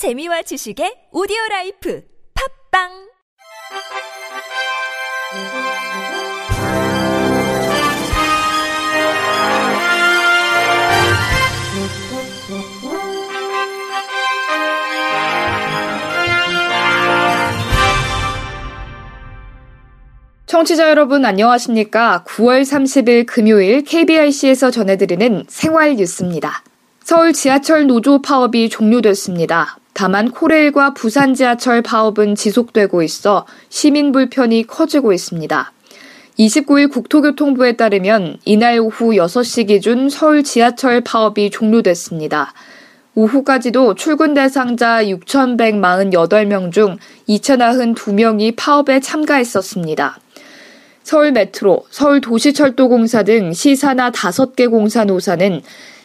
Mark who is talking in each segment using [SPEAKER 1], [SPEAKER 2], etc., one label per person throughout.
[SPEAKER 1] 재미와 지식의 오디오 라이프 팟빵
[SPEAKER 2] 청취자 여러분 안녕하십니까? 9월 30일 금요일 KBIC에서 전해드리는 생활 뉴스입니다. 서울 지하철 노조 파업이 종료됐습니다. 다만 코레일과 부산 지하철 파업은 지속되고 있어 시민 불편이 커지고 있습니다. 29일 국토교통부에 따르면 이날 오후 6시 기준 서울 지하철 파업이 종료됐습니다. 오후까지도 출근 대상자 6,148명 중 2,092명이 파업에 참가했었습니다. 서울 메트로, 서울 도시철도공사 등 시사나 5개 공사 노사는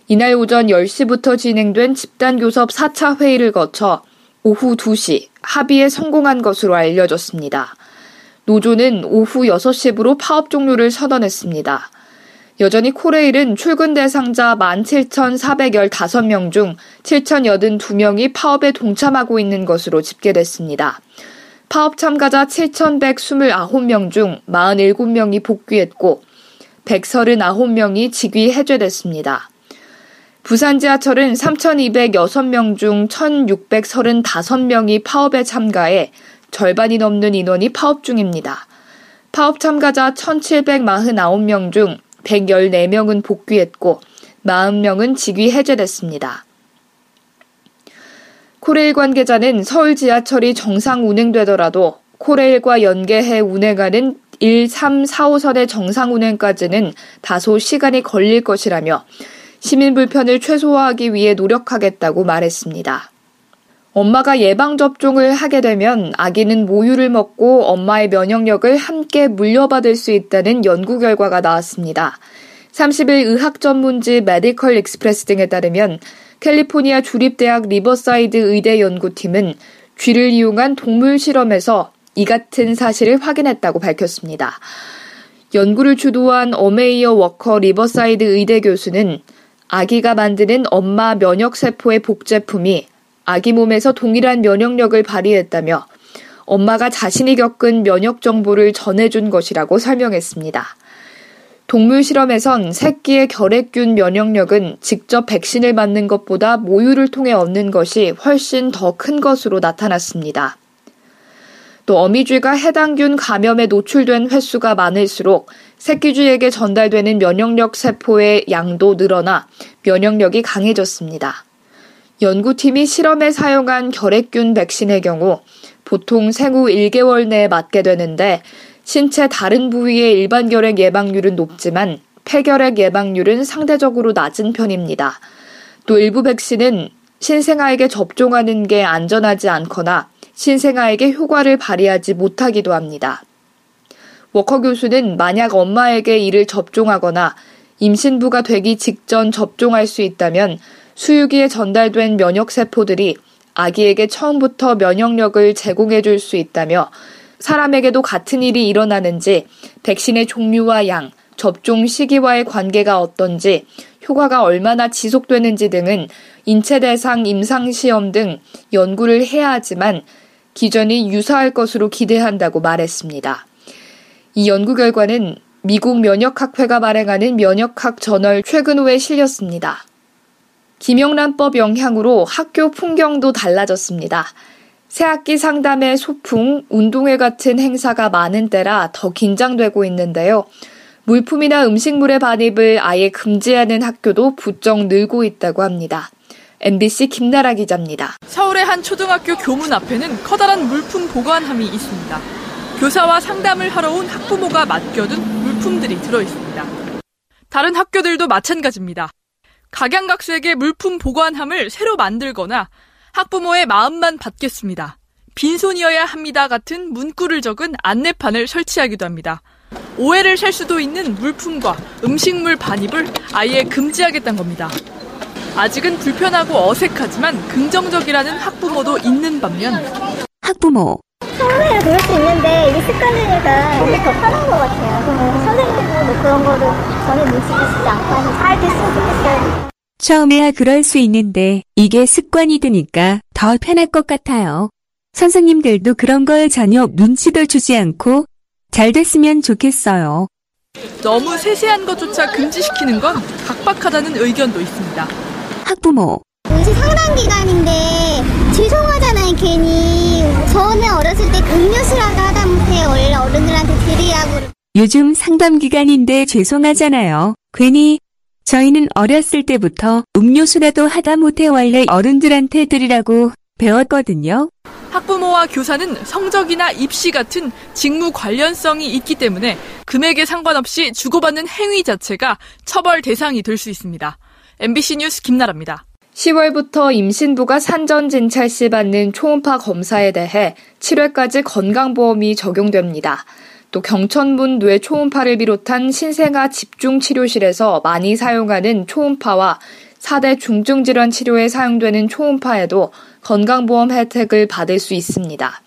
[SPEAKER 2] 이날 오전 10시부터 진행된 집단교섭 4차 회의를 거쳐 오후 2시 합의에 성공한 것으로 알려졌습니다. 노조는 오후 6시부로 파업 종료를 선언했습니다. 여전히 코레일은 출근 대상자 17,415명 중 7,082명이 파업에 동참하고 있는 것으로 집계됐습니다. 파업 참가자 7,129명 중 47명이 복귀했고 139명이 직위 해제됐습니다. 부산 지하철은 3,206명 중 1,635명이 파업에 참가해 절반이 넘는 인원이 파업 중입니다. 파업 참가자 1,749명 중 114명은 복귀했고 40명은 직위 해제됐습니다. 코레일 관계자는 서울 지하철이 정상 운행되더라도 코레일과 연계해 운행하는 1, 3, 4호선의 정상 운행까지는 다소 시간이 걸릴 것이라며 시민 불편을 최소화하기 위해 노력하겠다고 말했습니다. 엄마가 예방접종을 하게 되면 아기는 모유를 먹고 엄마의 면역력을 함께 물려받을 수 있다는 연구 결과가 나왔습니다. 30일 의학 전문지 메디컬 익스프레스 등에 따르면 캘리포니아 주립대학 리버사이드 의대 연구팀은 쥐를 이용한 동물 실험에서 이 같은 사실을 확인했다고 밝혔습니다. 연구를 주도한 어메이어 워커 리버사이드 의대 교수는 아기가 만드는 엄마 면역세포의 복제품이 아기 몸에서 동일한 면역력을 발휘했다며 엄마가 자신이 겪은 면역 정보를 전해준 것이라고 설명했습니다. 동물 실험에선 새끼의 결핵균 면역력은 직접 백신을 맞는 것보다 모유를 통해 얻는 것이 훨씬 더 큰 것으로 나타났습니다. 또 어미쥐가 해당 균 감염에 노출된 횟수가 많을수록 새끼쥐에게 전달되는 면역력 세포의 양도 늘어나 면역력이 강해졌습니다. 연구팀이 실험에 사용한 결핵균 백신의 경우 보통 생후 1개월 내에 맞게 되는데 신체 다른 부위의 일반 결핵 예방률은 높지만 폐결핵 예방률은 상대적으로 낮은 편입니다. 또 일부 백신은 신생아에게 접종하는 게 안전하지 않거나 신생아에게 효과를 발휘하지 못하기도 합니다. 워커 교수는 만약 엄마에게 이를 접종하거나 임신부가 되기 직전 접종할 수 있다면 수유기에 전달된 면역세포들이 아기에게 처음부터 면역력을 제공해 줄 수 있다며 사람에게도 같은 일이 일어나는지 백신의 종류와 양, 접종 시기와의 관계가 어떤지, 효과가 얼마나 지속되는지 등은 인체 대상 임상 시험 등 연구를 해야 하지만 기전이 유사할 것으로 기대한다고 말했습니다. 이 연구 결과는 미국 면역학회가 발행하는 면역학 저널 최근호에 실렸습니다. 김영란법 영향으로 학교 풍경도 달라졌습니다. 새학기 상담회 소풍, 운동회 같은 행사가 많은 때라 더 긴장되고 있는데요. 물품이나 음식물의 반입을 아예 금지하는 학교도 부쩍 늘고 있다고 합니다. MBC 김나라 기자입니다.
[SPEAKER 3] 서울의 한 초등학교 교문 앞에는 커다란 물품 보관함이 있습니다. 교사와 상담을 하러 온 학부모가 맡겨둔 물품들이 들어 있습니다. 다른 학교들도 마찬가지입니다. 각양각색의 물품 보관함을 새로 만들거나 학부모의 마음만 받겠습니다. 빈손이어야 합니다 같은 문구를 적은 안내판을 설치하기도 합니다. 오해를 살 수도 있는 물품과 음식물 반입을 아예 금지하겠다는 겁니다. 아직은 불편하고 어색하지만 긍정적이라는 학부모도 있는 반면
[SPEAKER 4] 학부모
[SPEAKER 5] 처음에는 그럴 수 있는데 이게 습관되니까 이게 더 편한 것 같아요. 선생님도 뭐 그런 거를 전혀 눈치채시지 않고 잘 됐으면 좋겠어요.
[SPEAKER 4] 처음에야 그럴 수 있는데 이게 습관이 드니까 더 편할 것 같아요. 선생님들도 그런 걸 전혀 눈치도 주지 않고 잘 됐으면 좋겠어요.
[SPEAKER 3] 너무 세세한 것조차 금지시키는 건 각박하다는 의견도 있습니다.
[SPEAKER 4] 학부모,
[SPEAKER 5] 요새 상담 기간인데 죄송하잖아요 괜히 저는 때 음료수라도 하다못해 원래 어른들한테 드리라고
[SPEAKER 4] 요즘 상담 기간인데 죄송하잖아요. 괜히 저희는 어렸을 때부터 음료수라도 하다못해 원래 어른들한테 드리라고 배웠거든요.
[SPEAKER 3] 학부모와 교사는 성적이나 입시 같은 직무 관련성이 있기 때문에 금액에 상관없이 주고받는 행위 자체가 처벌 대상이 될 수 있습니다. MBC 뉴스 김나라입니다.
[SPEAKER 2] 10월부터 임신부가 산전 진찰 시 받는 초음파 검사에 대해 7회까지 건강보험이 적용됩니다. 또 경천문 뇌 초음파를 비롯한 신생아 집중 치료실에서 많이 사용하는 초음파와 4대 중증질환 치료에 사용되는 초음파에도 건강보험 혜택을 받을 수 있습니다.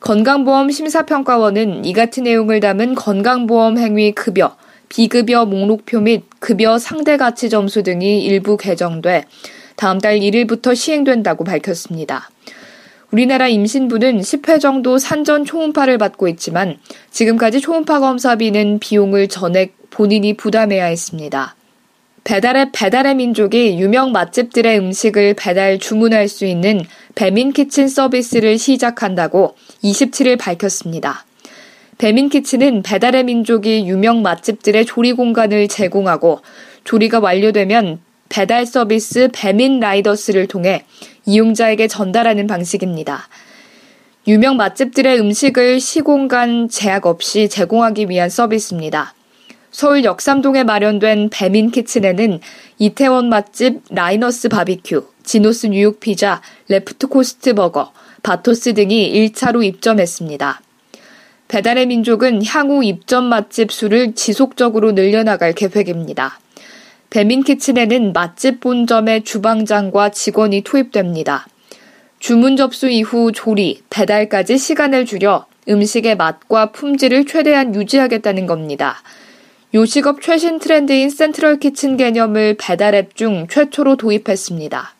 [SPEAKER 2] 건강보험 심사평가원은 이 같은 내용을 담은 건강보험 행위 급여, 비급여 목록표 및 급여 상대 가치 점수 등이 일부 개정돼 다음 달 1일부터 시행된다고 밝혔습니다. 우리나라 임신부는 10회 정도 산전 초음파를 받고 있지만 지금까지 초음파 검사비는 비용을 전액 본인이 부담해야 했습니다. 배달의 배달의 민족이 유명 맛집들의 음식을 배달 주문할 수 있는 배민 키친 서비스를 시작한다고 27일 밝혔습니다. 배민 키친은 배달의 민족이 유명 맛집들의 조리 공간을 제공하고 조리가 완료되면 배달 서비스 배민 라이더스를 통해 이용자에게 전달하는 방식입니다. 유명 맛집들의 음식을 시공간 제약 없이 제공하기 위한 서비스입니다. 서울 역삼동에 마련된 배민 키친에는 이태원 맛집 라이너스 바비큐, 지노스 뉴욕 피자, 레프트 코스트 버거, 바토스 등이 1차로 입점했습니다. 배달의 민족은 향후 입점 맛집 수를 지속적으로 늘려나갈 계획입니다. 배민키친에는 맛집 본점의 주방장과 직원이 투입됩니다. 주문 접수 이후 조리, 배달까지 시간을 줄여 음식의 맛과 품질을 최대한 유지하겠다는 겁니다. 요식업 최신 트렌드인 센트럴 키친 개념을 배달 앱 중 최초로 도입했습니다.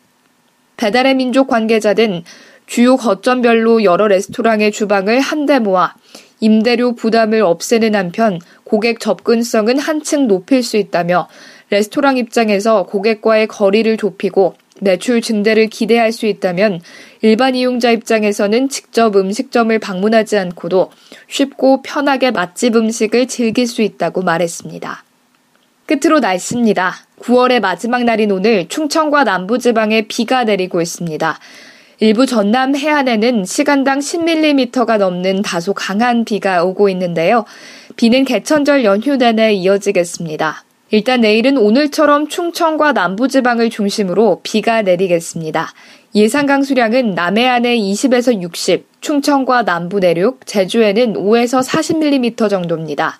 [SPEAKER 2] 배달의 민족 관계자든 주요 거점별로 여러 레스토랑의 주방을 한데 모아 임대료 부담을 없애는 한편 고객 접근성은 한층 높일 수 있다며 레스토랑 입장에서 고객과의 거리를 좁히고 매출 증대를 기대할 수 있다면 일반 이용자 입장에서는 직접 음식점을 방문하지 않고도 쉽고 편하게 맛집 음식을 즐길 수 있다고 말했습니다. 끝으로 날씨입니다. 9월의 마지막 날인 오늘 충청과 남부지방에 비가 내리고 있습니다. 일부 전남 해안에는 시간당 10mm가 넘는 다소 강한 비가 오고 있는데요. 비는 개천절 연휴 내내 이어지겠습니다. 일단 내일은 오늘처럼 충청과 남부지방을 중심으로 비가 내리겠습니다. 예상 강수량은 남해안에 20에서 60, 충청과 남부 내륙, 제주에는 5에서 40mm 정도입니다.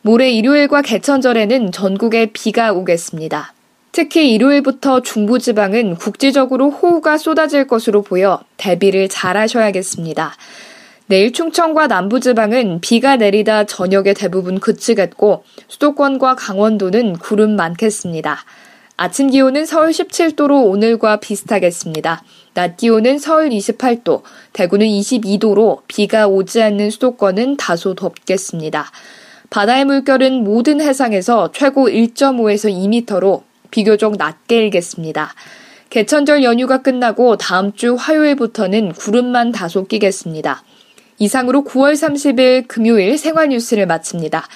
[SPEAKER 2] 모레 일요일과 개천절에는 전국에 비가 오겠습니다. 특히 일요일부터 중부지방은 국지적으로 호우가 쏟아질 것으로 보여 대비를 잘 하셔야겠습니다. 내일 충청과 남부지방은 비가 내리다 저녁에 대부분 그치겠고 수도권과 강원도는 구름 많겠습니다. 아침 기온은 서울 17도로 오늘과 비슷하겠습니다. 낮 기온은 서울 28도, 대구는 22도로 비가 오지 않는 수도권은 다소 덥겠습니다. 바다의 물결은 모든 해상에서 최고 1.5에서 2m로 비교적 낮게 일겠습니다. 개천절 연휴가 끝나고 다음 주 화요일부터는 구름만 다소 끼겠습니다. 이상으로 9월 30일 금요일 생활 뉴스를 마칩니다.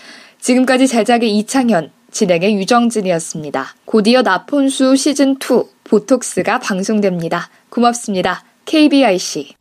[SPEAKER 2] 지금까지 제작의 이창현, 진행의 유정진이었습니다. 곧이어 나폰수 시즌2 보톡스가 방송됩니다. 고맙습니다. KBIC